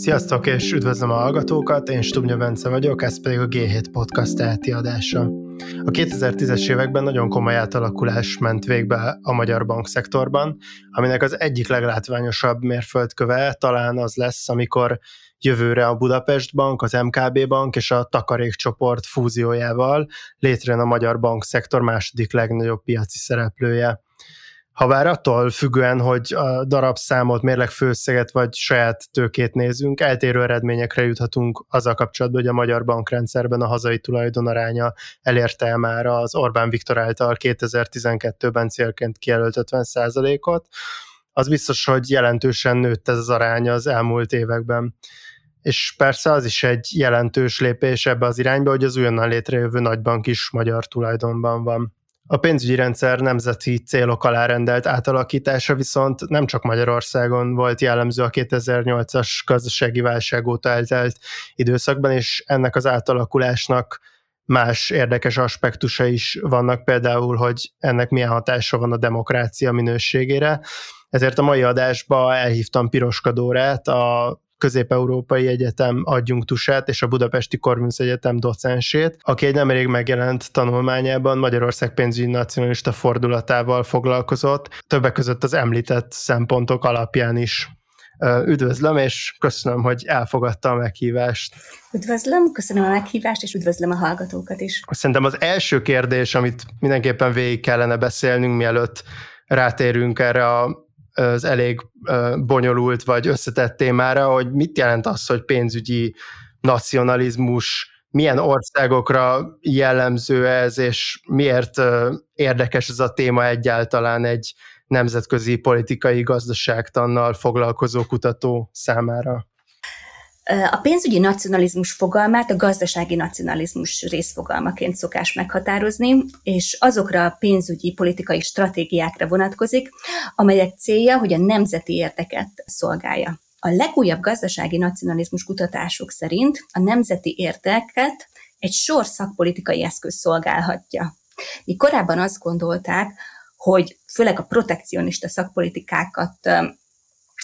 Sziasztok, és üdvözlöm a hallgatókat, én Stubnya Bence vagyok, ez pedig a G7 Podcast elti adása. A 2010-es években nagyon komoly átalakulás ment végbe a magyar bankszektorban, aminek az egyik leglátványosabb mérföldköve talán az lesz, amikor jövőre a Budapest Bank, az MKB Bank és a Takarékcsoport fúziójával létrejön a magyar bankszektor második legnagyobb piaci szereplője. Ha bár attól függően, hogy a darabszámot, mérleg főszeget vagy saját tőkét nézünk, eltérő eredményekre juthatunk azzal kapcsolatban, hogy a magyar bankrendszerben a hazai tulajdonaránya elérte el már az Orbán Viktor által 2012-ben célként kijelölt 50%-ot. Az biztos, hogy jelentősen nőtt ez az arány az elmúlt években. És persze az is egy jelentős lépés ebbe az irányba, hogy az újonnan létrejövő nagybank is magyar tulajdonban van. A pénzügyi rendszer nemzeti célok alá rendelt átalakítása viszont nem csak Magyarországon volt jellemző a 2008-as gazdasági válság óta eltelt időszakban, és ennek az átalakulásnak más érdekes aspektusa is vannak, például, hogy ennek milyen hatása van a demokrácia minőségére. Ezért a mai adásba elhívtam Piroska Dórát, a Közép-Európai Egyetem adjunktusát és a Budapesti Korvinsz Egyetem docensét, aki egy nemrég megjelent tanulmányában Magyarország pénzügyi nacionalista fordulatával foglalkozott, többek között az említett szempontok alapján is. Üdvözlöm, és köszönöm, hogy elfogadta a meghívást. Üdvözlöm, köszönöm a meghívást, és üdvözlöm a hallgatókat is. Szerintem az első kérdés, amit mindenképpen végig kellene beszélnünk, mielőtt rátérünk erre a az elég bonyolult vagy összetett témára, hogy mit jelent az, hogy pénzügyi nacionalizmus, milyen országokra jellemző ez, és miért érdekes ez a téma egyáltalán egy nemzetközi politikai gazdaságtannal foglalkozó kutató számára? A pénzügyi nacionalizmus fogalmát a gazdasági nacionalizmus részfogalmaként szokás meghatározni, és azokra a pénzügyi politikai stratégiákra vonatkozik, amelyek célja, hogy a nemzeti érdeket szolgálja. A legújabb gazdasági nacionalizmus kutatások szerint a nemzeti érdeket egy sor szakpolitikai eszköz szolgálhatja. Mi korábban azt gondolták, hogy főleg a protekcionista szakpolitikákat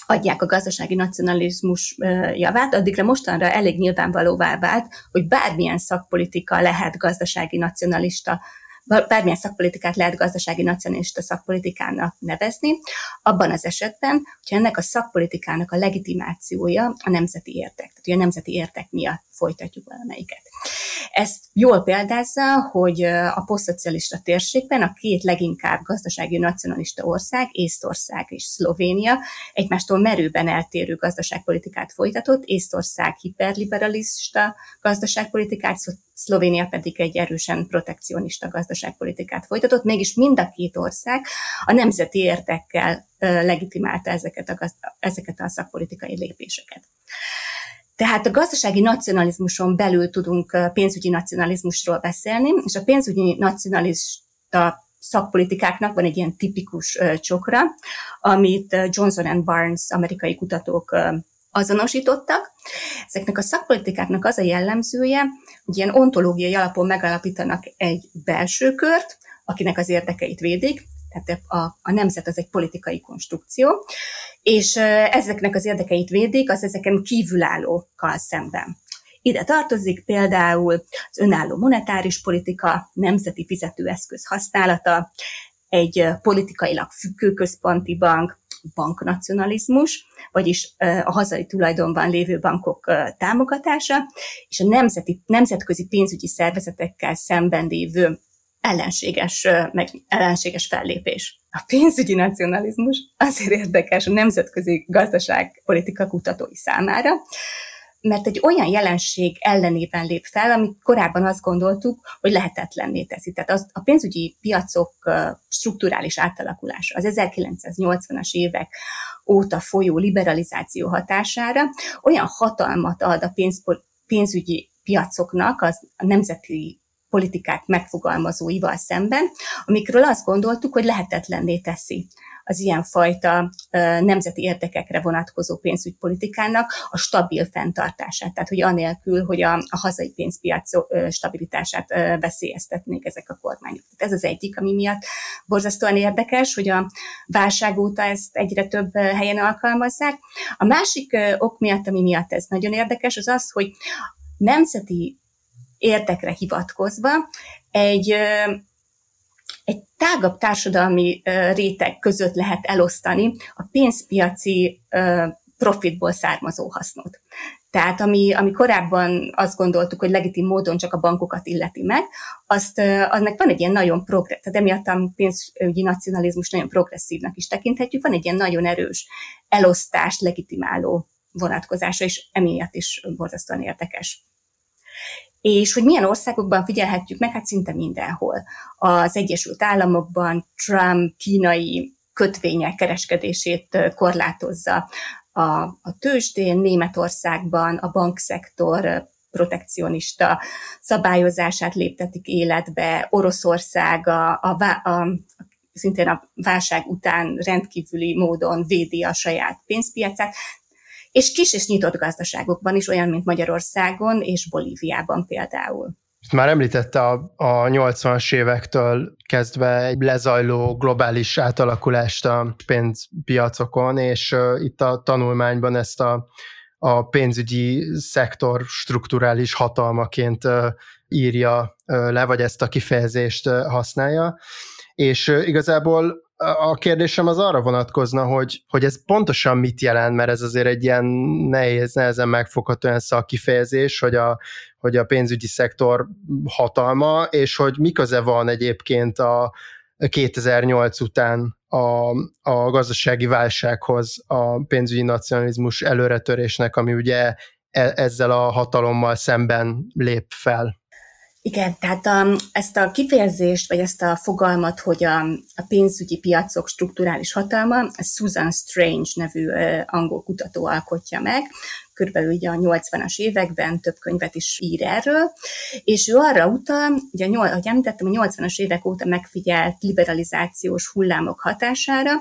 adják a gazdasági nacionalizmus javát, addigra mostanra elég nyilvánvalóvá vált, hogy bármilyen szakpolitika lehet gazdasági nacionalista bármilyen szakpolitikát lehet gazdasági nacionalista szakpolitikának nevezni, abban az esetben, hogyha ennek a szakpolitikának a legitimációja a nemzeti értek, tehát a nemzeti értek miatt folytatjuk valamelyiket. Ezt jól példázza, hogy a posztszocialista térségben a két leginkább gazdasági nacionalista ország, Észtország és Szlovénia, egymástól merőben eltérő gazdaságpolitikát folytatott, Észtország hiperliberalista gazdaságpolitikát, Szlovénia pedig egy erősen protekcionista gazdaságpolitikát folytatott, mégis mind a két ország a nemzeti érdekkel legitimálta ezeket a, ezeket a szakpolitikai lépéseket. Tehát a gazdasági nacionalizmuson belül tudunk pénzügyi nacionalizmusról beszélni, és a pénzügyi nacionalista szakpolitikáknak van egy ilyen tipikus csokra, amit Johnson and Barnes amerikai kutatók azonosítottak. Ezeknek a szakpolitikáknak az a jellemzője, hogy ilyen ontológiai alapon megalapítanak egy belső kört, akinek az érdekeit védik, tehát a, a nemzet az egy politikai konstrukció, és ezeknek az érdekeit védik az ezeken kívülállókkal szemben. Ide tartozik például az önálló monetáris politika, nemzeti fizetőeszköz használata, egy politikailag függő központi bank, banknacionalizmus, vagyis a hazai tulajdonban lévő bankok támogatása, és a nemzeti, nemzetközi pénzügyi szervezetekkel szemben lévő ellenséges, meg ellenséges fellépés. A pénzügyi nacionalizmus azért érdekes a nemzetközi gazdaságpolitika kutatói számára, mert egy olyan jelenség ellenében lép fel, amit korábban azt gondoltuk, hogy lehetetlenné teszi. Tehát az, a pénzügyi piacok strukturális átalakulása az 1980-as évek óta folyó liberalizáció hatására olyan hatalmat ad a pénz, pénzügyi piacoknak, az a nemzeti politikák megfogalmazóival szemben, amikről azt gondoltuk, hogy lehetetlenné teszi az ilyenfajta nemzeti érdekekre vonatkozó pénzügypolitikának a stabil fenntartását. Tehát, hogy anélkül, hogy a, a hazai pénzpiac stabilitását veszélyeztetnék ezek a kormányok. Tehát ez az egyik, ami miatt borzasztóan érdekes, hogy a válság óta ezt egyre több helyen alkalmazzák. A másik ok miatt, ami miatt ez nagyon érdekes, az az, hogy nemzeti érdekre hivatkozva egy egy tágabb társadalmi réteg között lehet elosztani a pénzpiaci profitból származó hasznot. Tehát ami, ami korábban azt gondoltuk, hogy legitim módon csak a bankokat illeti meg, azt, annak van egy ilyen nagyon progresszív, tehát emiatt a pénzügyi nacionalizmus nagyon progresszívnak is tekinthetjük, van egy ilyen nagyon erős elosztást legitimáló vonatkozása, és emiatt is borzasztóan érdekes. És hogy milyen országokban figyelhetjük meg, hát szinte mindenhol. Az Egyesült Államokban Trump kínai kötvények kereskedését korlátozza a, a tőzsdén, Németországban a bankszektor protekcionista szabályozását léptetik életbe, Oroszország a, a, a, szintén a válság után rendkívüli módon védi a saját pénzpiacát, és kis és nyitott gazdaságokban is, olyan, mint Magyarországon és Bolíviában például. Már említette a, a 80-as évektől kezdve egy lezajló globális átalakulást a pénzpiacokon, és uh, itt a tanulmányban ezt a, a pénzügyi szektor strukturális hatalmaként uh, írja uh, le, vagy ezt a kifejezést uh, használja. És uh, igazából a kérdésem az arra vonatkozna, hogy, hogy ez pontosan mit jelent, mert ez azért egy ilyen nehéz, nehezen megfogható olyan szakkifejezés, hogy a, hogy a pénzügyi szektor hatalma, és hogy mi köze van egyébként a 2008 után a, a gazdasági válsághoz, a pénzügyi nacionalizmus előretörésnek, ami ugye e, ezzel a hatalommal szemben lép fel. Igen, tehát a, um, ezt a kifejezést, vagy ezt a fogalmat, hogy a, a pénzügyi piacok strukturális hatalma, Susan Strange nevű angol kutató alkotja meg, körülbelül ugye a 80-as években több könyvet is ír erről, és ő arra utal, ugye, ahogy említettem, a 80-as évek óta megfigyelt liberalizációs hullámok hatására.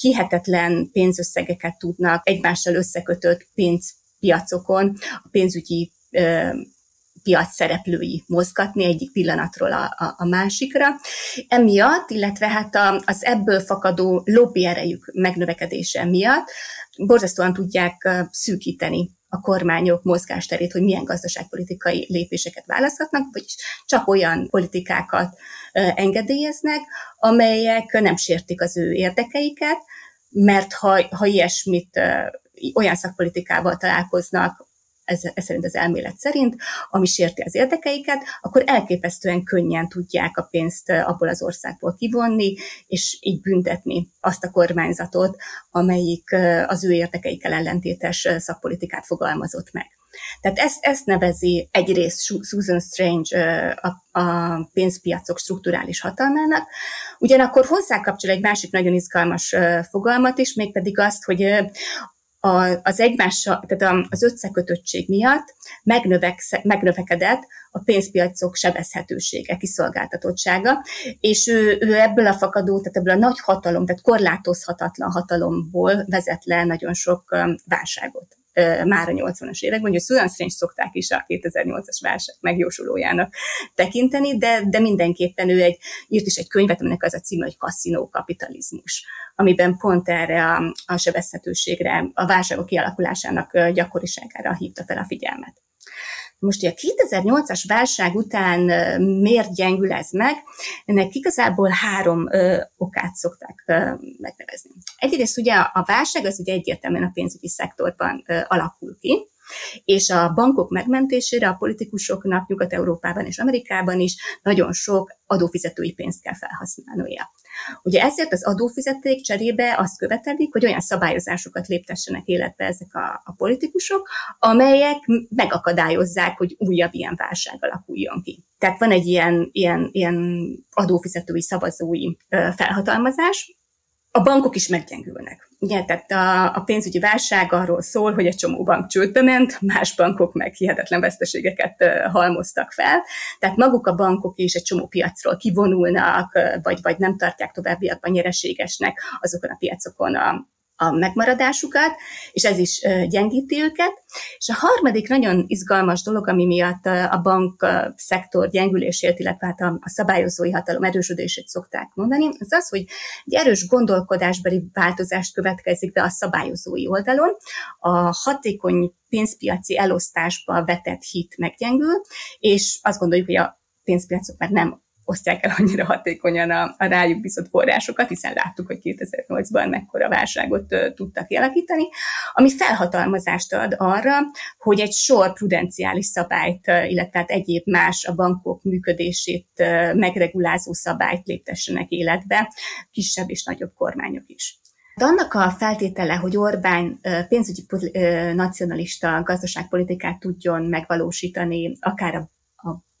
Hihetetlen pénzösszegeket tudnak egymással összekötött pénzpiacokon a pénzügyi piac szereplői mozgatni egyik pillanatról a, a, a másikra. Emiatt, illetve hát a, az ebből fakadó lobby erejük megnövekedése miatt borzasztóan tudják szűkíteni a kormányok mozgásterét, hogy milyen gazdaságpolitikai lépéseket választhatnak, vagyis csak olyan politikákat engedélyeznek, amelyek nem sértik az ő érdekeiket, mert ha, ha ilyesmit olyan szakpolitikával találkoznak, ez, ez szerint az elmélet szerint, ami sérti az érdekeiket, akkor elképesztően könnyen tudják a pénzt abból az országból kivonni, és így büntetni azt a kormányzatot, amelyik az ő érdekeikkel ellentétes szakpolitikát fogalmazott meg. Tehát ezt, ezt nevezi egyrészt Susan Strange a, a pénzpiacok strukturális hatalmának, ugyanakkor hozzá kapcsol egy másik nagyon izgalmas fogalmat is, mégpedig azt, hogy a, az egymással, tehát az összekötöttség miatt megnövekedett a pénzpiacok sebezhetősége, kiszolgáltatottsága, és ő, ő ebből a fakadó, tehát ebből a nagy hatalom, tehát korlátozhatatlan hatalomból vezet le nagyon sok válságot már a 80-as években, hogy Susan Strange szokták is a 2008-as válság megjósolójának tekinteni, de, de mindenképpen ő egy, írt is egy könyvet, aminek az a címe, hogy Kaszinó kapitalizmus, amiben pont erre a, a sebezhetőségre, a válságok kialakulásának gyakoriságára hívta fel a figyelmet. Most ugye a 2008-as válság után miért gyengül ez meg? Ennek igazából három ö, okát szokták ö, megnevezni. Egyrészt ugye a válság az ugye egyértelműen a pénzügyi szektorban ö, alakul ki, és a bankok megmentésére a politikusoknak Nyugat-Európában és Amerikában is nagyon sok adófizetői pénzt kell felhasználnia. Ugye ezért az adófizeték cserébe azt követelik, hogy olyan szabályozásokat léptessenek életbe ezek a, a politikusok, amelyek megakadályozzák, hogy újabb ilyen válság alakuljon ki. Tehát van egy ilyen, ilyen, ilyen adófizetői szavazói felhatalmazás, a bankok is meggyengülnek. Ugye, tehát a, a pénzügyi válság arról szól, hogy egy csomó bank csődbe ment, más bankok meg hihetetlen veszteségeket halmoztak fel. Tehát maguk a bankok is egy csomó piacról kivonulnak, vagy, vagy nem tartják továbbiakban nyereségesnek azokon a piacokon a, a megmaradásukat, és ez is gyengíti őket. És a harmadik nagyon izgalmas dolog, ami miatt a bank szektor gyengülését, illetve hát a szabályozói hatalom erősödését szokták mondani, az az, hogy egy erős gondolkodásbeli változást következik be a szabályozói oldalon. A hatékony pénzpiaci elosztásba vetett hit meggyengül, és azt gondoljuk, hogy a pénzpiacok már nem osztják el annyira hatékonyan a, a rájuk bizott forrásokat, hiszen láttuk, hogy 2008-ban mekkora válságot uh, tudtak kialakítani, ami felhatalmazást ad arra, hogy egy sor prudenciális szabályt, illetve hát egyéb más a bankok működését uh, megregulázó szabályt léptessenek életbe, kisebb és nagyobb kormányok is. De annak a feltétele, hogy Orbán pénzügyi nacionalista gazdaságpolitikát tudjon megvalósítani, akár a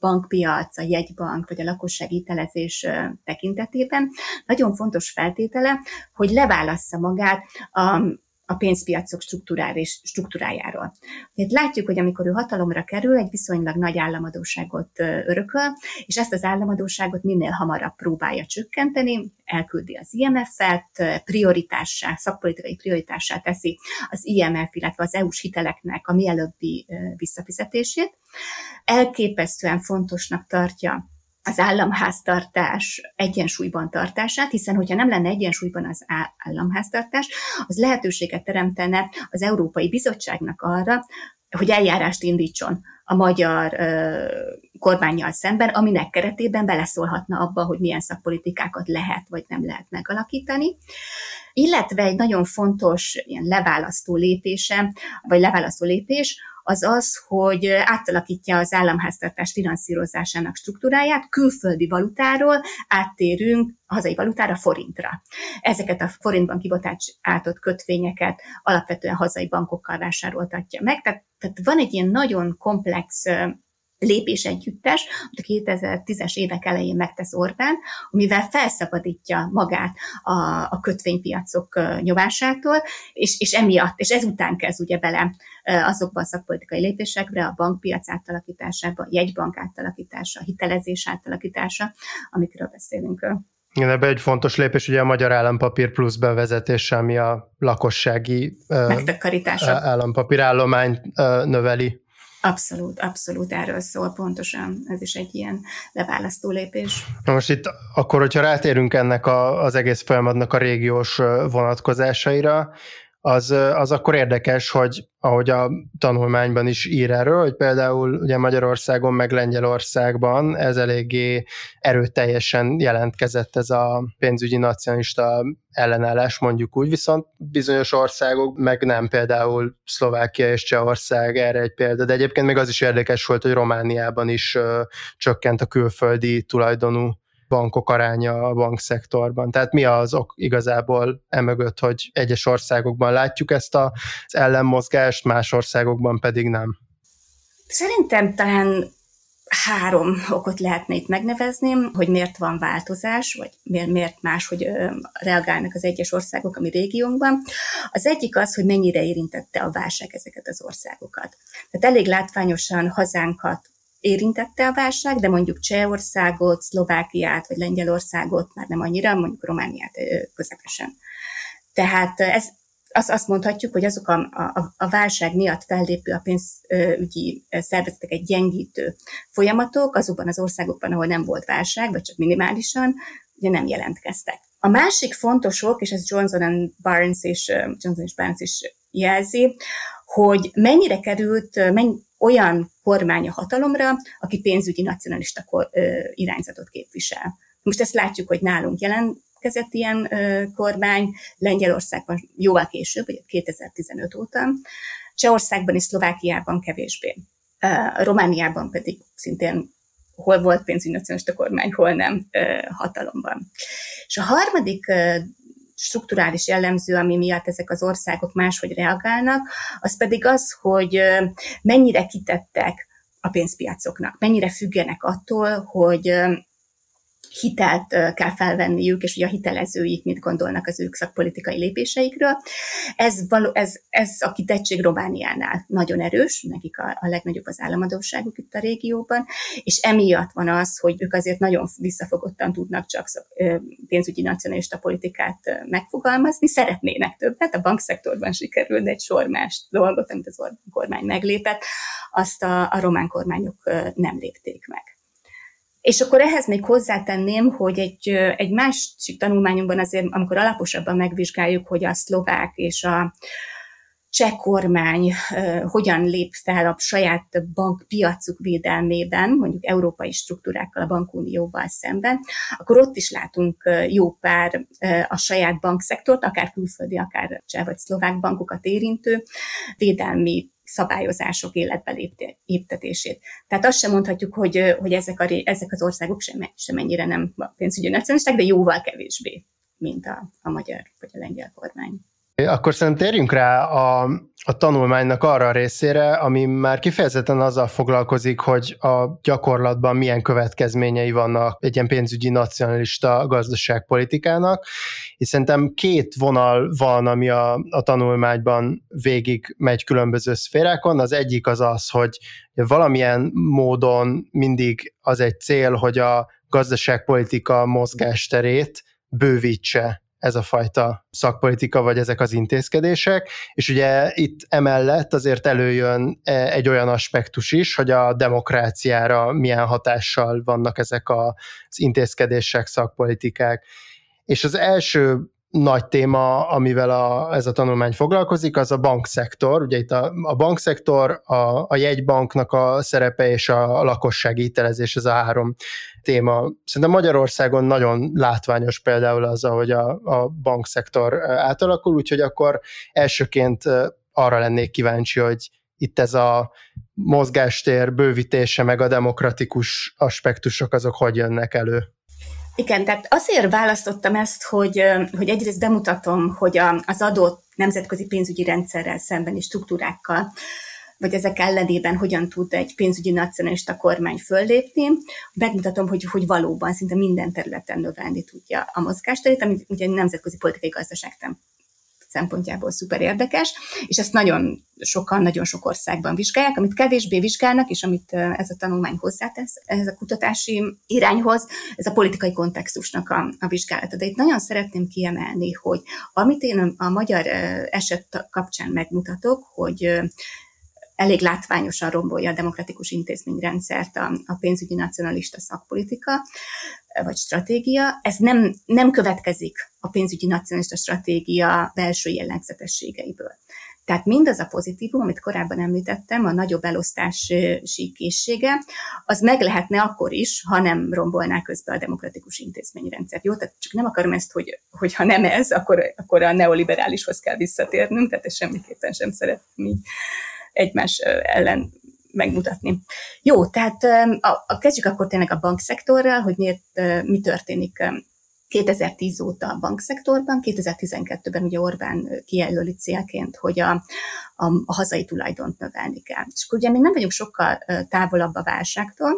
bankpiac, a jegybank vagy a lakosság hitelezés tekintetében. Nagyon fontos feltétele, hogy leválassza magát a, a pénzpiacok struktúrális, struktúrájáról. Tehát látjuk, hogy amikor ő hatalomra kerül, egy viszonylag nagy államadóságot örököl, és ezt az államadóságot minél hamarabb próbálja csökkenteni, elküldi az IMF-et, prioritássá, szakpolitikai prioritássá teszi az IMF, illetve az EU-s hiteleknek a mielőbbi visszafizetését. Elképesztően fontosnak tartja az államháztartás egyensúlyban tartását, hiszen hogyha nem lenne egyensúlyban az államháztartás, az lehetőséget teremtene az Európai Bizottságnak arra, hogy eljárást indítson a magyar ö, kormányjal szemben, aminek keretében beleszólhatna abba, hogy milyen szakpolitikákat lehet vagy nem lehet megalakítani. Illetve egy nagyon fontos ilyen leválasztó lépése, vagy leválasztó lépés, az az, hogy átalakítja az államháztartás finanszírozásának struktúráját, külföldi valutáról áttérünk a hazai valutára, forintra. Ezeket a forintban kibocsátott kötvényeket alapvetően hazai bankokkal vásároltatja meg, tehát, tehát van egy ilyen nagyon komplex lépés együttes, amit a 2010-es évek elején megtesz Orbán, amivel felszabadítja magát a, a kötvénypiacok nyomásától, és, és emiatt, és ezután kezd ugye bele azokba a szakpolitikai lépésekre, a bankpiac átalakításába, a jegybank átalakítása, a hitelezés átalakítása, amikről beszélünk. Igen, ebbe egy fontos lépés ugye a Magyar Állampapír Plusz bevezetése, ami a lakossági állampapírállomány növeli. Abszolút, abszolút erről szól pontosan. Ez is egy ilyen leválasztó lépés. Na most itt akkor, hogyha rátérünk ennek a, az egész folyamatnak a régiós vonatkozásaira, az, az akkor érdekes, hogy ahogy a tanulmányban is ír erről, hogy például ugye Magyarországon meg Lengyelországban ez eléggé erőteljesen jelentkezett ez a pénzügyi nacionalista ellenállás, mondjuk úgy, viszont bizonyos országok meg nem, például Szlovákia és Csehország erre egy példa, de egyébként még az is érdekes volt, hogy Romániában is ö, csökkent a külföldi tulajdonú bankok aránya a bankszektorban. Tehát mi az ok igazából emögött, hogy egyes országokban látjuk ezt az ellenmozgást, más országokban pedig nem? Szerintem talán három okot lehetne itt megnevezni, hogy miért van változás, vagy miért, miért más, hogy reagálnak az egyes országok a mi régiónkban. Az egyik az, hogy mennyire érintette a válság ezeket az országokat. Tehát elég látványosan hazánkat érintette a válság, de mondjuk Csehországot, Szlovákiát vagy Lengyelországot már nem annyira, mondjuk Romániát közepesen. Tehát ez, azt, azt mondhatjuk, hogy azok a, a, a válság miatt fellépő a pénzügyi szervezetek egy gyengítő folyamatok, azokban az országokban, ahol nem volt válság, vagy csak minimálisan, ugye nem jelentkeztek. A másik fontos ok, és ez Johnson Barnes és Johnson és Barnes is jelzi, hogy mennyire került, mennyi, olyan kormány a hatalomra, aki pénzügyi nacionalista irányzatot képvisel. Most ezt látjuk, hogy nálunk jelentkezett ilyen kormány, Lengyelországban jóval később, vagy 2015 óta, Csehországban és Szlovákiában kevésbé. Romániában pedig szintén hol volt pénzügyi nacionalista kormány, hol nem hatalomban. És a harmadik strukturális jellemző, ami miatt ezek az országok máshogy reagálnak, az pedig az, hogy mennyire kitettek a pénzpiacoknak, mennyire függenek attól, hogy hitelt kell felvenniük, és ugye a hitelezőik mit gondolnak az ők szakpolitikai lépéseikről. Ez, való, ez, ez a kitettség Romániánál nagyon erős, nekik a, a legnagyobb az államadóságuk itt a régióban, és emiatt van az, hogy ők azért nagyon visszafogottan tudnak csak pénzügyi nacionalista politikát megfogalmazni, szeretnének többet, a bankszektorban sikerült egy sor más dolgot, amit az kormány meglépett, azt a, a román kormányok nem lépték meg. És akkor ehhez még hozzátenném, hogy egy, egy másik tanulmányunkban azért, amikor alaposabban megvizsgáljuk, hogy a szlovák és a cseh kormány hogyan lép fel a saját bankpiacuk védelmében, mondjuk európai struktúrákkal, a bankunióval szemben, akkor ott is látunk jó pár a saját bankszektort, akár külföldi, akár cseh vagy szlovák bankokat érintő védelmi szabályozások életbe léptetését. Tehát azt sem mondhatjuk, hogy, hogy ezek, a, ezek az országok sem, sem ennyire nem pénzügyi nacionalisták, de jóval kevésbé, mint a, a magyar vagy a lengyel kormány. Akkor szerintem térjünk rá a, a tanulmánynak arra a részére, ami már kifejezetten azzal foglalkozik, hogy a gyakorlatban milyen következményei vannak egy ilyen pénzügyi nacionalista gazdaságpolitikának, és szerintem két vonal van, ami a, a tanulmányban végig megy különböző szférákon. Az egyik az az, hogy valamilyen módon mindig az egy cél, hogy a gazdaságpolitika mozgásterét bővítse ez a fajta szakpolitika, vagy ezek az intézkedések, és ugye itt emellett azért előjön e, egy olyan aspektus is, hogy a demokráciára milyen hatással vannak ezek az intézkedések, szakpolitikák. És az első nagy téma, amivel a, ez a tanulmány foglalkozik, az a bankszektor. Ugye itt a, a bankszektor, a, a jegybanknak a szerepe és a, a lakossági hitelezés, ez a három téma. Szerintem Magyarországon nagyon látványos például az, ahogy a, a bankszektor átalakul, úgyhogy akkor elsőként arra lennék kíváncsi, hogy itt ez a mozgástér bővítése, meg a demokratikus aspektusok, azok hogy jönnek elő? Igen, tehát azért választottam ezt, hogy, hogy egyrészt bemutatom, hogy a, az adott nemzetközi pénzügyi rendszerrel szembeni struktúrákkal, vagy ezek ellenében hogyan tud egy pénzügyi nacionalista kormány föllépni. Megmutatom, hogy, hogy valóban szinte minden területen növelni tudja a mozgásterét, ami ugye nemzetközi politikai gazdaság szempontjából szuper érdekes, és ezt nagyon sokan, nagyon sok országban vizsgálják, amit kevésbé vizsgálnak, és amit ez a tanulmány hozzátesz ez a kutatási irányhoz, ez a politikai kontextusnak a, a vizsgálata. De itt nagyon szeretném kiemelni, hogy amit én a magyar eset kapcsán megmutatok, hogy elég látványosan rombolja a demokratikus intézményrendszert a, a pénzügyi nacionalista szakpolitika vagy stratégia. Ez nem, nem következik a pénzügyi nacionalista stratégia belső jellegzetességeiből. Tehát mindaz a pozitívum, amit korábban említettem, a nagyobb elosztási készsége, az meg lehetne akkor is, ha nem rombolná közben a demokratikus intézményrendszer. Jó, tehát csak nem akarom ezt, hogy, hogy ha nem ez, akkor, akkor a neoliberálishoz kell visszatérnünk, tehát ezt semmiképpen sem szeretném egymás ellen megmutatni. Jó, tehát a, a, kezdjük akkor tényleg a bankszektorral, hogy miért, mi történik 2010 óta a bankszektorban, 2012-ben ugye Orbán kijelöli célként, hogy a, a, a hazai tulajdont növelni kell. És akkor ugye még nem vagyunk sokkal távolabb a válságtól,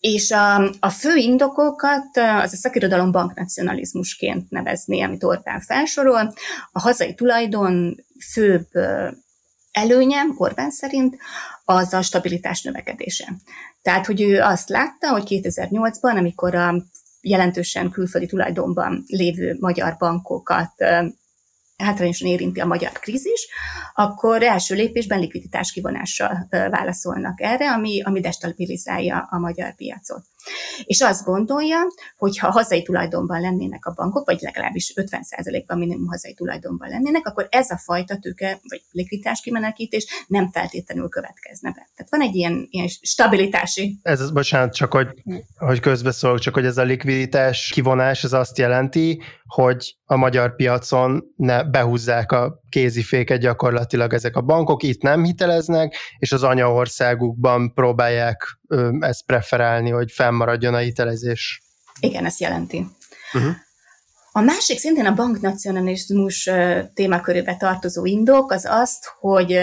és a, a fő indokokat az a szakirodalom banknacionalizmusként nevezni, amit Orbán felsorol. A hazai tulajdon főbb előnye Orbán szerint az a stabilitás növekedése. Tehát, hogy ő azt látta, hogy 2008-ban, amikor a jelentősen külföldi tulajdonban lévő magyar bankokat hátrányosan érinti a magyar krízis, akkor első lépésben likviditás kivonással válaszolnak erre, ami, ami destabilizálja a magyar piacot. És azt gondolja, hogy ha hazai tulajdonban lennének a bankok, vagy legalábbis 50%-ban minimum hazai tulajdonban lennének, akkor ez a fajta tőke vagy likviditás kimenekítés nem feltétlenül következne be. Tehát van egy ilyen, ilyen stabilitási. Ez, bocsánat, csak hogy, hogy közbeszólok, csak hogy ez a likviditás kivonás, ez azt jelenti, hogy a magyar piacon ne behúzzák a kéziféket gyakorlatilag ezek a bankok, itt nem hiteleznek, és az anyaországukban próbálják ezt preferálni, hogy fennmaradjon a hitelezés. Igen, ezt jelenti. Uh-huh. A másik szintén a banknacionalizmus témakörébe tartozó indok az azt, hogy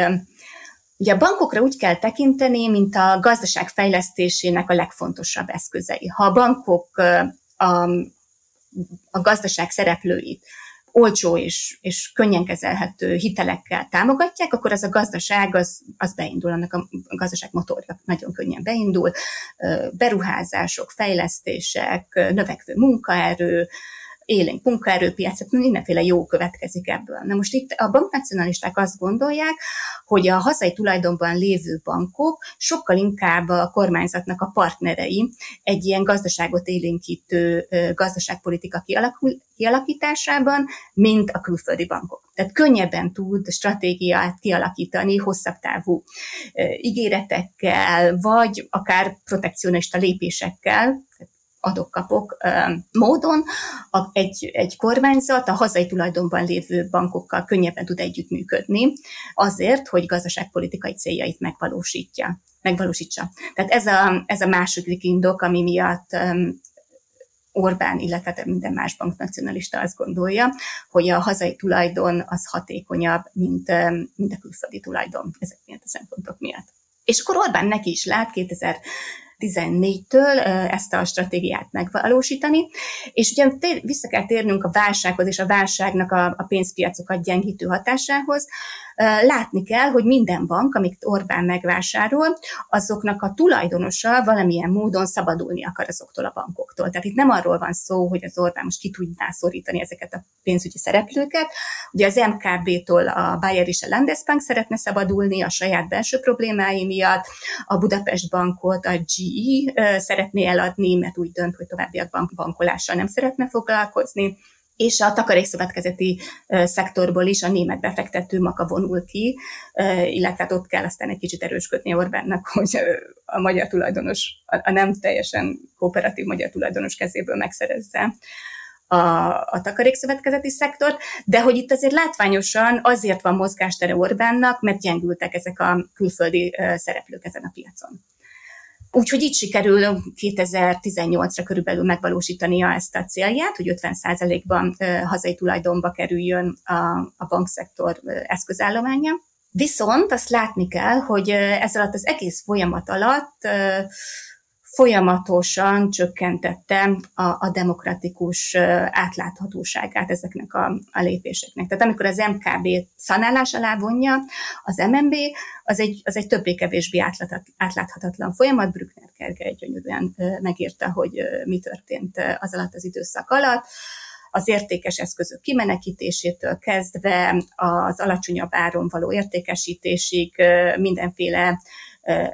ugye a bankokra úgy kell tekinteni, mint a gazdaság fejlesztésének a legfontosabb eszközei. Ha a bankok a, a gazdaság szereplőit olcsó és, és könnyen kezelhető hitelekkel támogatják, akkor az a gazdaság, az, az beindul, annak a gazdaság motorja nagyon könnyen beindul, beruházások, fejlesztések, növekvő munkaerő, élénk munkaerőpiacot, mindenféle jó következik ebből. Na most itt a banknacionalisták azt gondolják, hogy a hazai tulajdonban lévő bankok sokkal inkább a kormányzatnak a partnerei egy ilyen gazdaságot élénkítő gazdaságpolitika kialakul, kialakításában, mint a külföldi bankok. Tehát könnyebben tud stratégiát kialakítani hosszabb távú ígéretekkel, vagy akár protekcionista lépésekkel, adok-kapok módon egy, egy kormányzat a hazai tulajdonban lévő bankokkal könnyebben tud együttműködni azért, hogy gazdaságpolitikai céljait megvalósítja. megvalósítsa. Tehát ez a, ez a második indok, ami miatt Orbán, illetve minden más banknacionalista azt gondolja, hogy a hazai tulajdon az hatékonyabb, mint, mint a külföldi tulajdon ezek miatt a szempontok miatt. És akkor Orbán neki is lát 2000 2014-től ezt a stratégiát megvalósítani, és ugye vissza kell térnünk a válsághoz és a válságnak a, a pénzpiacokat gyengítő hatásához, látni kell, hogy minden bank, amit Orbán megvásárol, azoknak a tulajdonosa valamilyen módon szabadulni akar azoktól a bankoktól. Tehát itt nem arról van szó, hogy az Orbán most ki tudná szorítani ezeket a pénzügyi szereplőket. Ugye az MKB-tól a Bayer és a Landesbank szeretne szabadulni a saját belső problémái miatt, a Budapest bankot a GE szeretné eladni, mert úgy dönt, hogy továbbiakban bankolással nem szeretne foglalkozni és a takarékszövetkezeti szektorból is a német befektető maka vonul ki, illetve hát ott kell aztán egy kicsit erősködni Orbánnak, hogy a magyar tulajdonos, a nem teljesen kooperatív magyar tulajdonos kezéből megszerezze a, a takarékszövetkezeti szektort, de hogy itt azért látványosan azért van mozgástere Orbánnak, mert gyengültek ezek a külföldi szereplők ezen a piacon. Úgyhogy így sikerül 2018-ra körülbelül megvalósítania ezt a célját, hogy 50%-ban hazai tulajdonba kerüljön a, a bankszektor eszközállománya. Viszont azt látni kell, hogy ez alatt az egész folyamat alatt folyamatosan csökkentette a, a demokratikus átláthatóságát ezeknek a, a lépéseknek. Tehát amikor az MKB szanálás alá vonja, az MNB az egy, az egy többé-kevésbé átláthatatlan folyamat. Brückner Kerge gyönyörűen megírta, hogy mi történt az alatt az időszak alatt az értékes eszközök kimenekítésétől kezdve az alacsonyabb áron való értékesítésig mindenféle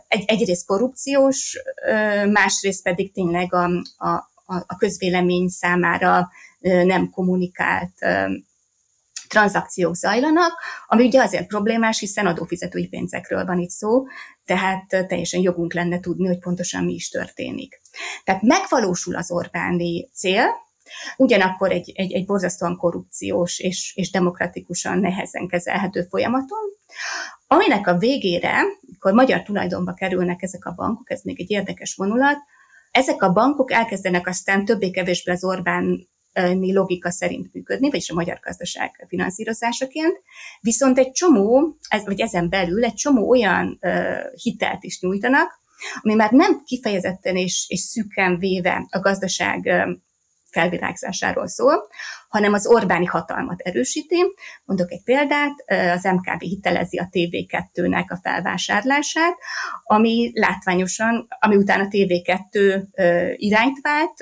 egy, egyrészt korrupciós, másrészt pedig tényleg a, a, a közvélemény számára nem kommunikált tranzakciók zajlanak, ami ugye azért problémás, hiszen adófizetői pénzekről van itt szó, tehát teljesen jogunk lenne tudni, hogy pontosan mi is történik. Tehát megvalósul az Orbáni cél, ugyanakkor egy, egy, egy borzasztóan korrupciós és, és demokratikusan nehezen kezelhető folyamaton, aminek a végére, amikor magyar tulajdonba kerülnek ezek a bankok, ez még egy érdekes vonulat, ezek a bankok elkezdenek aztán többé-kevésbé az Orbán logika szerint működni, vagyis a magyar gazdaság finanszírozásaként, viszont egy csomó, ez, vagy ezen belül egy csomó olyan uh, hitelt is nyújtanak, ami már nem kifejezetten és, és szűken véve a gazdaság felvirágzásáról szól, hanem az Orbáni hatalmat erősíti. Mondok egy példát, az MKB hitelezi a TV2-nek a felvásárlását, ami látványosan, ami után a TV2 irányt vált,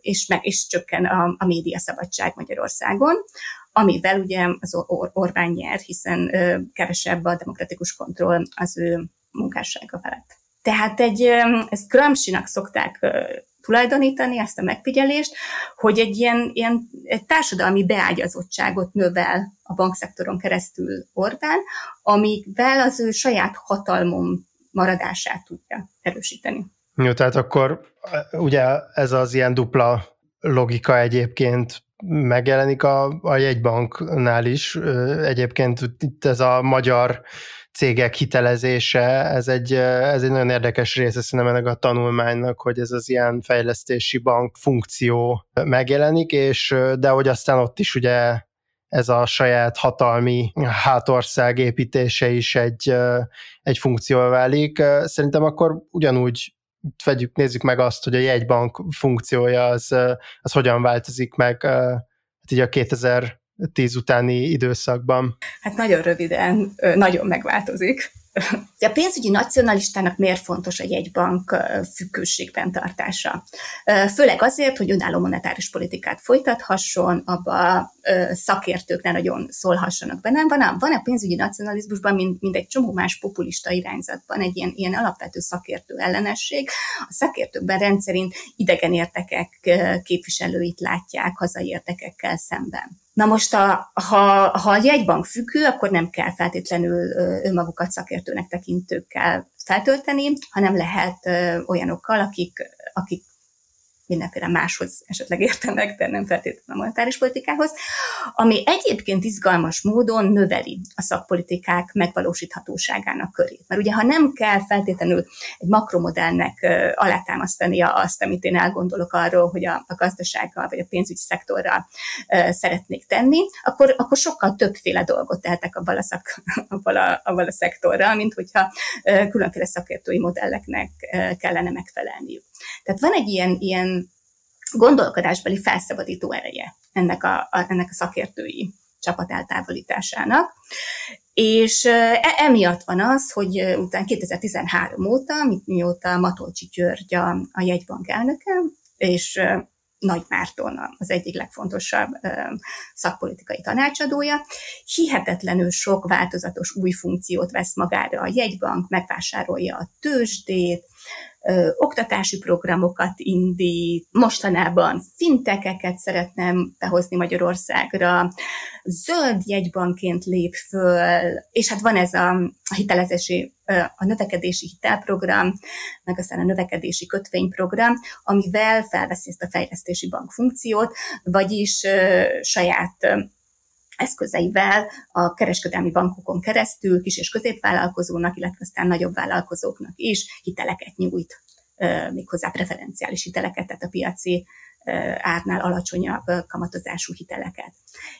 és, meg, és csökken a, a média Magyarországon, amivel ugye az Or- Orbán nyer, hiszen kevesebb a demokratikus kontroll az ő munkássága felett. Tehát egy, ezt Gramsci-nak szokták tulajdonítani ezt a megfigyelést, hogy egy ilyen, ilyen egy társadalmi beágyazottságot növel a bankszektoron keresztül Orbán, amivel az ő saját hatalmon maradását tudja erősíteni. Jó, tehát akkor ugye ez az ilyen dupla logika egyébként megjelenik a, a jegybanknál is. Egyébként itt ez a magyar cégek hitelezése, ez egy, ez egy nagyon érdekes része szerintem ennek a tanulmánynak, hogy ez az ilyen fejlesztési bank funkció megjelenik, és de hogy aztán ott is ugye ez a saját hatalmi hátország építése is egy, egy funkció válik. Szerintem akkor ugyanúgy vegyük, nézzük meg azt, hogy a jegybank funkciója az, az hogyan változik meg hát így a 2010 utáni időszakban. Hát nagyon röviden, nagyon megváltozik. A pénzügyi nacionalistának miért fontos a jegybank függőségben tartása? Főleg azért, hogy önálló monetáris politikát folytathasson, abba szakértők ne nagyon szólhassanak benne. Van a, van a pénzügyi nacionalizmusban, mint, mint egy csomó más populista irányzatban egy ilyen, ilyen alapvető szakértő ellenesség. A szakértőkben rendszerint idegen értekek képviselőit látják hazai értekekkel szemben. Na most, a, ha, ha a jegybank függő, akkor nem kell feltétlenül önmagukat szakértőnek tekintőkkel feltölteni, hanem lehet olyanokkal, akik, akik mindenféle máshoz esetleg értenek, de nem feltétlenül a monetáris politikához, ami egyébként izgalmas módon növeli a szakpolitikák megvalósíthatóságának körét. Mert ugye, ha nem kell feltétlenül egy makromodellnek alátámasztania azt, amit én elgondolok arról, hogy a, a gazdasággal vagy a pénzügyi szektorral szeretnék tenni, akkor, akkor sokkal többféle dolgot tehetek a, szak, a, abban a szektorral, mint hogyha különféle szakértői modelleknek kellene megfelelniük. Tehát van egy ilyen, ilyen gondolkodásbeli felszabadító ereje ennek a, a, ennek a szakértői csapat eltávolításának. És e, emiatt van az, hogy utána 2013 óta, mióta Matolcsi György a, a jegybank elnöke, és nagy Márton az egyik legfontosabb szakpolitikai tanácsadója. Hihetetlenül sok változatos új funkciót vesz magára a jegybank, megvásárolja a tőzsdét, ö, oktatási programokat indít, mostanában fintekeket szeretnem behozni Magyarországra, zöld jegybanként lép föl, és hát van ez a, a hitelezési, a növekedési hitelprogram, meg aztán a növekedési kötvényprogram, amivel felveszi ezt a fejlesztési bank funkciót, vagyis ö, saját eszközeivel a kereskedelmi bankokon keresztül kis- és középvállalkozónak, illetve aztán nagyobb vállalkozóknak is hiteleket nyújt, méghozzá preferenciális hiteleket, tehát a piaci árnál alacsonyabb kamatozású hiteleket.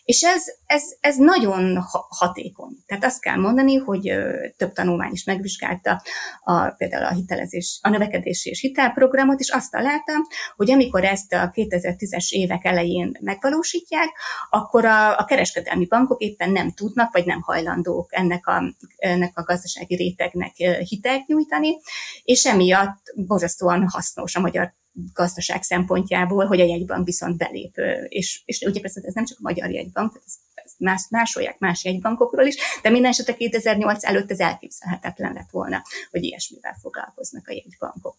És ez, ez, ez nagyon hatékony. Tehát azt kell mondani, hogy több tanulmány is megvizsgálta a, például a hitelezés, a növekedési és hitelprogramot, és azt találtam, hogy amikor ezt a 2010-es évek elején megvalósítják, akkor a, a kereskedelmi bankok éppen nem tudnak, vagy nem hajlandók ennek a, ennek a gazdasági rétegnek hitelt nyújtani, és emiatt borzasztóan hasznos a magyar gazdaság szempontjából, hogy a jegybank viszont belép. És, és ugye persze ez nem csak a magyar jegybank, tehát ezt más, másolják más jegybankokról is, de minden esetre 2008 előtt ez elképzelhetetlen lett volna, hogy ilyesmivel foglalkoznak a jegybankok.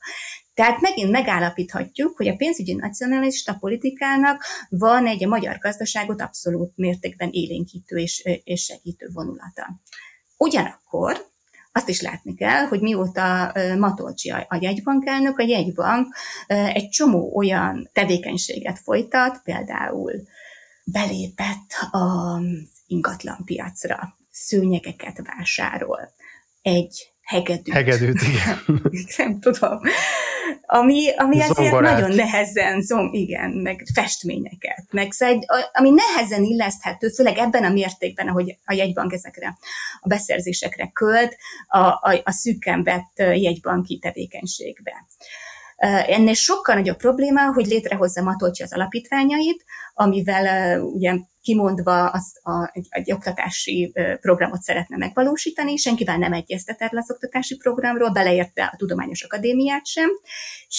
Tehát megint megállapíthatjuk, hogy a pénzügyi nacionalista politikának van egy a magyar gazdaságot abszolút mértékben élénkítő és, és segítő vonulata. Ugyanakkor azt is látni kell, hogy mióta Matolcsi a jegybankelnök, a jegybank egy csomó olyan tevékenységet folytat, például belépett az ingatlanpiacra, szőnyegeket vásárol, egy hegedűt. Hegedűt, igen. Nem tudom. Ami, ami azért nagyon nehezen, zom, igen, meg festményeket, meg szóval, ami nehezen illeszthető, főleg ebben a mértékben, ahogy a jegybank ezekre a beszerzésekre költ, a, a, a szűken vett jegybanki tevékenységbe. Ennél sokkal nagyobb probléma, hogy létrehozza Matolcsi az alapítványait, amivel ugye kimondva az a, egy, egy oktatási programot szeretne megvalósítani, senkivel nem egyeztet erről az oktatási programról, beleérte a Tudományos Akadémiát sem.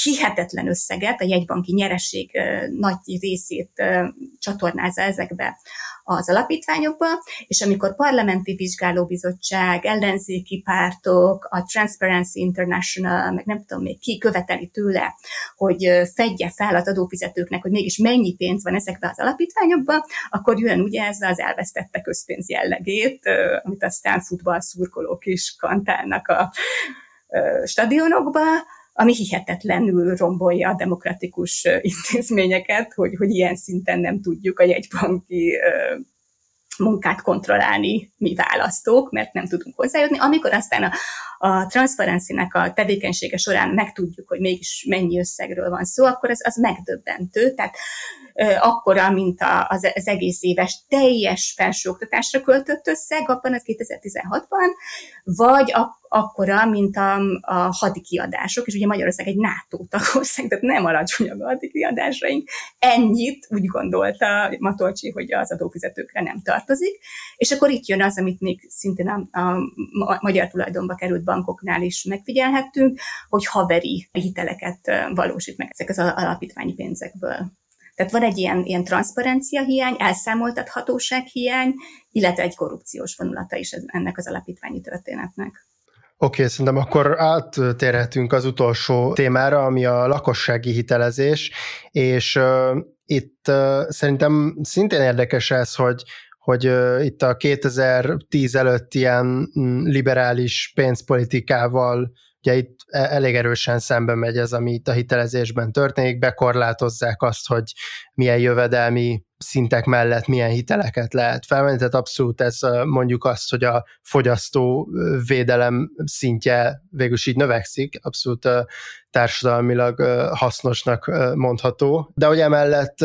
Hihetetlen összeget, a jegybanki nyereség nagy részét csatornázza ezekbe az alapítványokba, és amikor parlamenti vizsgálóbizottság, ellenzéki pártok, a Transparency International, meg nem tudom még ki követeli tőle, hogy fedje fel az adófizetőknek, hogy mégis mennyi pénz van ezekbe az alapítványokba, akkor jön ugye ez az elvesztette közpénz jellegét, amit aztán futballszurkolók is kantálnak a stadionokba, ami hihetetlenül rombolja a demokratikus intézményeket, hogy, hogy ilyen szinten nem tudjuk a jegybanki munkát kontrollálni mi választók, mert nem tudunk hozzájutni. Amikor aztán a, a transzparencinek a tevékenysége során megtudjuk, hogy mégis mennyi összegről van szó, akkor ez az megdöbbentő. Tehát akkora, mint az, egész éves teljes felsőoktatásra költött összeg, abban az 2016-ban, vagy akkora, mint a, a hadi kiadások, és ugye Magyarország egy NATO tagország, tehát nem alacsonyabb a hadi kiadásaink. Ennyit úgy gondolta Matolcsi, hogy az adófizetőkre nem tartozik. És akkor itt jön az, amit még szintén a, a magyar tulajdonba került bankoknál is megfigyelhettünk, hogy haveri hiteleket valósít meg ezek az alapítványi pénzekből. Tehát van egy ilyen, ilyen transzparencia hiány, elszámoltathatóság hiány, illetve egy korrupciós vonulata is ennek az alapítványi történetnek. Oké, okay, szerintem akkor áttérhetünk az utolsó témára, ami a lakossági hitelezés, és uh, itt uh, szerintem szintén érdekes ez, hogy hogy uh, itt a 2010 előtt ilyen mm, liberális pénzpolitikával Ugye itt e- elég erősen szembe megy ez, ami itt a hitelezésben történik, bekorlátozzák azt, hogy milyen jövedelmi szintek mellett milyen hiteleket lehet felvenni, tehát abszolút ez mondjuk azt, hogy a fogyasztó védelem szintje végül így növekszik, abszolút társadalmilag hasznosnak mondható, de hogy emellett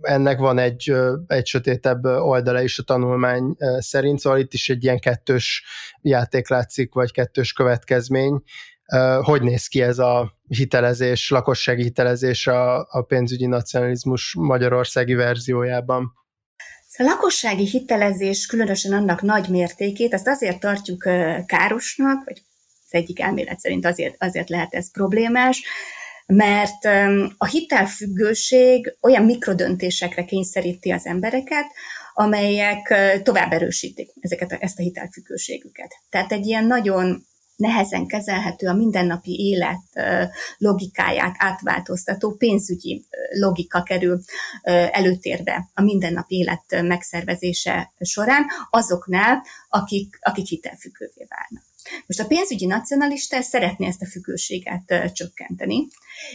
ennek van egy, egy sötétebb oldala is a tanulmány szerint, szóval itt is egy ilyen kettős játék látszik, vagy kettős következmény, hogy néz ki ez a hitelezés, lakossági hitelezés a, a pénzügyi nacionalizmus magyarországi verziójában? A lakossági hitelezés, különösen annak nagy mértékét, azt azért tartjuk károsnak, vagy az egyik elmélet szerint azért, azért lehet ez problémás, mert a hitelfüggőség olyan mikrodöntésekre kényszeríti az embereket, amelyek tovább erősítik ezeket a, ezt a hitelfüggőségüket. Tehát egy ilyen nagyon nehezen kezelhető a mindennapi élet logikáját átváltoztató pénzügyi logika kerül előtérbe a mindennapi élet megszervezése során azoknál, akik, akik hitelfüggővé válnak. Most a pénzügyi nacionalista szeretné ezt a függőséget csökkenteni,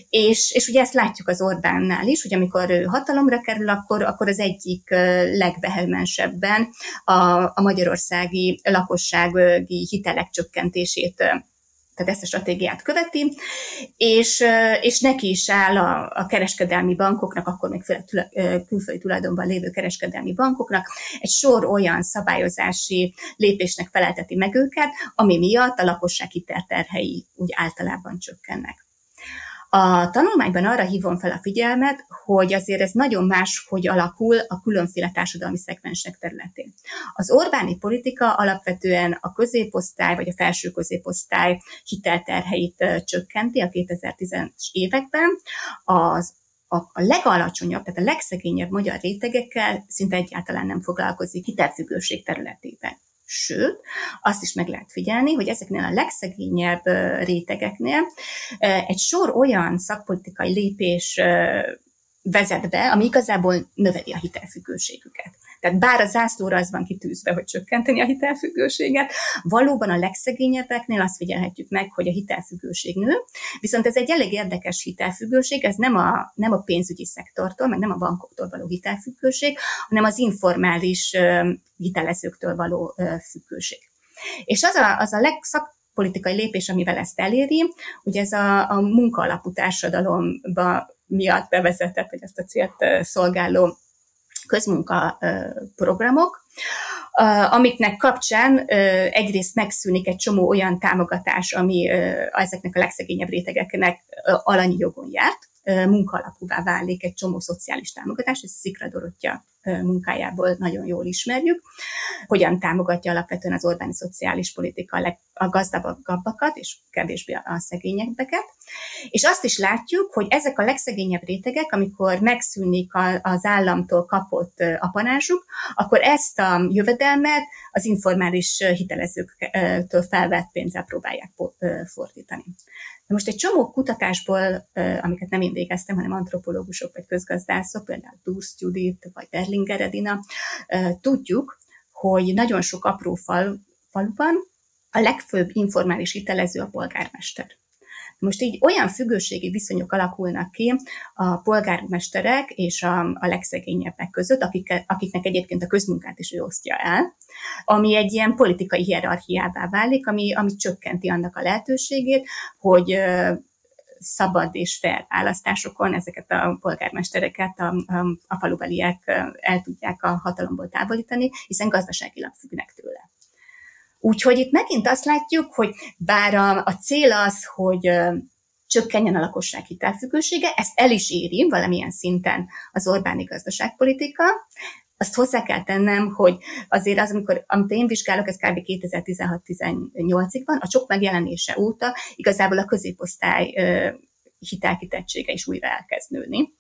és, és ugye ezt látjuk az Orbánnál is, hogy amikor ő hatalomra kerül, akkor, akkor az egyik legvehemensebben a, a magyarországi lakossági hitelek csökkentését tehát ezt a stratégiát követi, és, és neki is áll a, a kereskedelmi bankoknak, akkor még külföldi tulajdonban lévő kereskedelmi bankoknak, egy sor olyan szabályozási lépésnek felelteti meg őket, ami miatt a lakosság hitelterhei úgy általában csökkennek. A tanulmányban arra hívom fel a figyelmet, hogy azért ez nagyon más, hogy alakul a különféle társadalmi szegmensek területén. Az Orbáni politika alapvetően a középosztály vagy a felső középosztály hitelterheit csökkenti a 2010-es években, az a, legalacsonyabb, tehát a legszegényebb magyar rétegekkel szinte egyáltalán nem foglalkozik hitelfüggőség területében. Sőt, azt is meg lehet figyelni, hogy ezeknél a legszegényebb rétegeknél egy sor olyan szakpolitikai lépés vezet be, ami igazából növeli a hitelfüggőségüket. Tehát bár a zászlóra az van kitűzve, hogy csökkenteni a hitelfüggőséget, valóban a legszegényebbeknél azt figyelhetjük meg, hogy a hitelfüggőség nő, viszont ez egy elég érdekes hitelfüggőség, ez nem a, nem a pénzügyi szektortól, meg nem a bankoktól való hitelfüggőség, hanem az informális hitelezőktől való függőség. És az a, az a legszak, politikai lépés, amivel ezt eléri, ugye ez a, a munkaalapú társadalomba miatt bevezetett, vagy ezt a célt szolgáló közmunka programok, amiknek kapcsán egyrészt megszűnik egy csomó olyan támogatás, ami ezeknek a legszegényebb rétegeknek alanyi jogon járt, munkaalapúvá válik egy csomó szociális támogatás, ez Szikra Dorottya munkájából nagyon jól ismerjük, hogyan támogatja alapvetően az Orbáni szociális politika a, leg, gazdagabbakat és kevésbé a szegényebbeket. És azt is látjuk, hogy ezek a legszegényebb rétegek, amikor megszűnik az államtól kapott apanásuk, akkor ezt a jövedelmet az informális hitelezőktől felvett pénzzel próbálják fordítani. De most egy csomó kutatásból, amiket nem én végeztem, hanem antropológusok vagy közgazdászok, például Durst Judith vagy Edina, tudjuk, hogy nagyon sok apró fal, faluban a legfőbb informális hitelező a polgármester. Most így olyan függőségi viszonyok alakulnak ki a polgármesterek és a, a legszegényebbek között, akik, akiknek egyébként a közmunkát is ő osztja el, ami egy ilyen politikai hierarchiává válik, ami, ami csökkenti annak a lehetőségét, hogy szabad és fair választásokon ezeket a polgármestereket a, a, falubeliek el tudják a hatalomból távolítani, hiszen gazdaságilag függnek tőle. Úgyhogy itt megint azt látjuk, hogy bár a, a cél az, hogy csökkenjen a lakosság hitelfüggősége, ezt el is éri valamilyen szinten az Orbáni gazdaságpolitika, azt hozzá kell tennem, hogy azért az, amikor, amit én vizsgálok, ez kb. 2016-18-ig van, a csok megjelenése óta igazából a középosztály hitelkitettsége is újra elkezd nőni.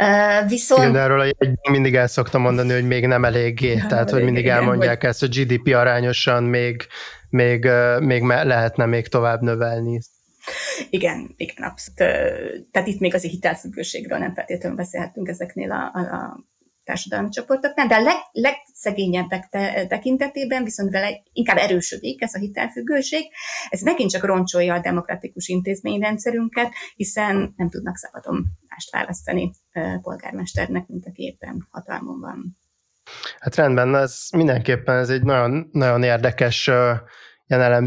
Uh, viszont... Igen, de erről a mindig el szoktam mondani, hogy még nem eléggé, nem tehát hogy mindig igen, elmondják hogy... ezt, hogy GDP arányosan még, még, még lehetne még tovább növelni. Igen, igen, abszolút. Tehát itt még azért hitelfüggőségről nem feltétlenül beszélhetünk ezeknél a, a, a társadalmi csoportoknál, de a leg, legszegényebbek te, tekintetében viszont vele inkább erősödik ez a hitelfüggőség. Ez megint csak roncsolja a demokratikus intézményrendszerünket, hiszen nem tudnak szabadon mást választani polgármesternek, mint aki éppen hatalmon van. Hát rendben, ez mindenképpen ez egy nagyon, nagyon érdekes ilyen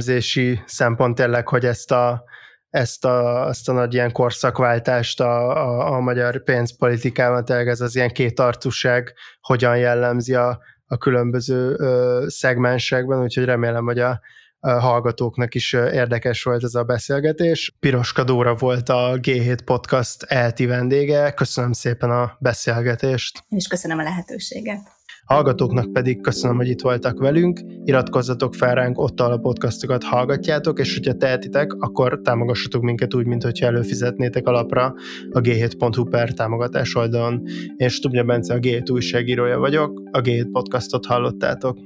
szempont tényleg, hogy ezt a ezt a, ezt a nagy ilyen korszakváltást a, a, a magyar pénzpolitikában, tényleg ez az ilyen kétarcúság hogyan jellemzi a, a különböző ö, szegmensekben, úgyhogy remélem, hogy a, a hallgatóknak is érdekes volt ez a beszélgetés. Piroska Dóra volt a G7 Podcast elti vendége. Köszönöm szépen a beszélgetést. És köszönöm a lehetőséget. Hallgatóknak pedig köszönöm, hogy itt voltak velünk, iratkozzatok fel ránk, ott a podcastokat hallgatjátok, és hogyha tehetitek, akkor támogassatok minket úgy, mint hogyha előfizetnétek alapra a g7.hu per támogatás oldalon. Én Stubnya Bence a G7 újságírója vagyok, a G7 podcastot hallottátok.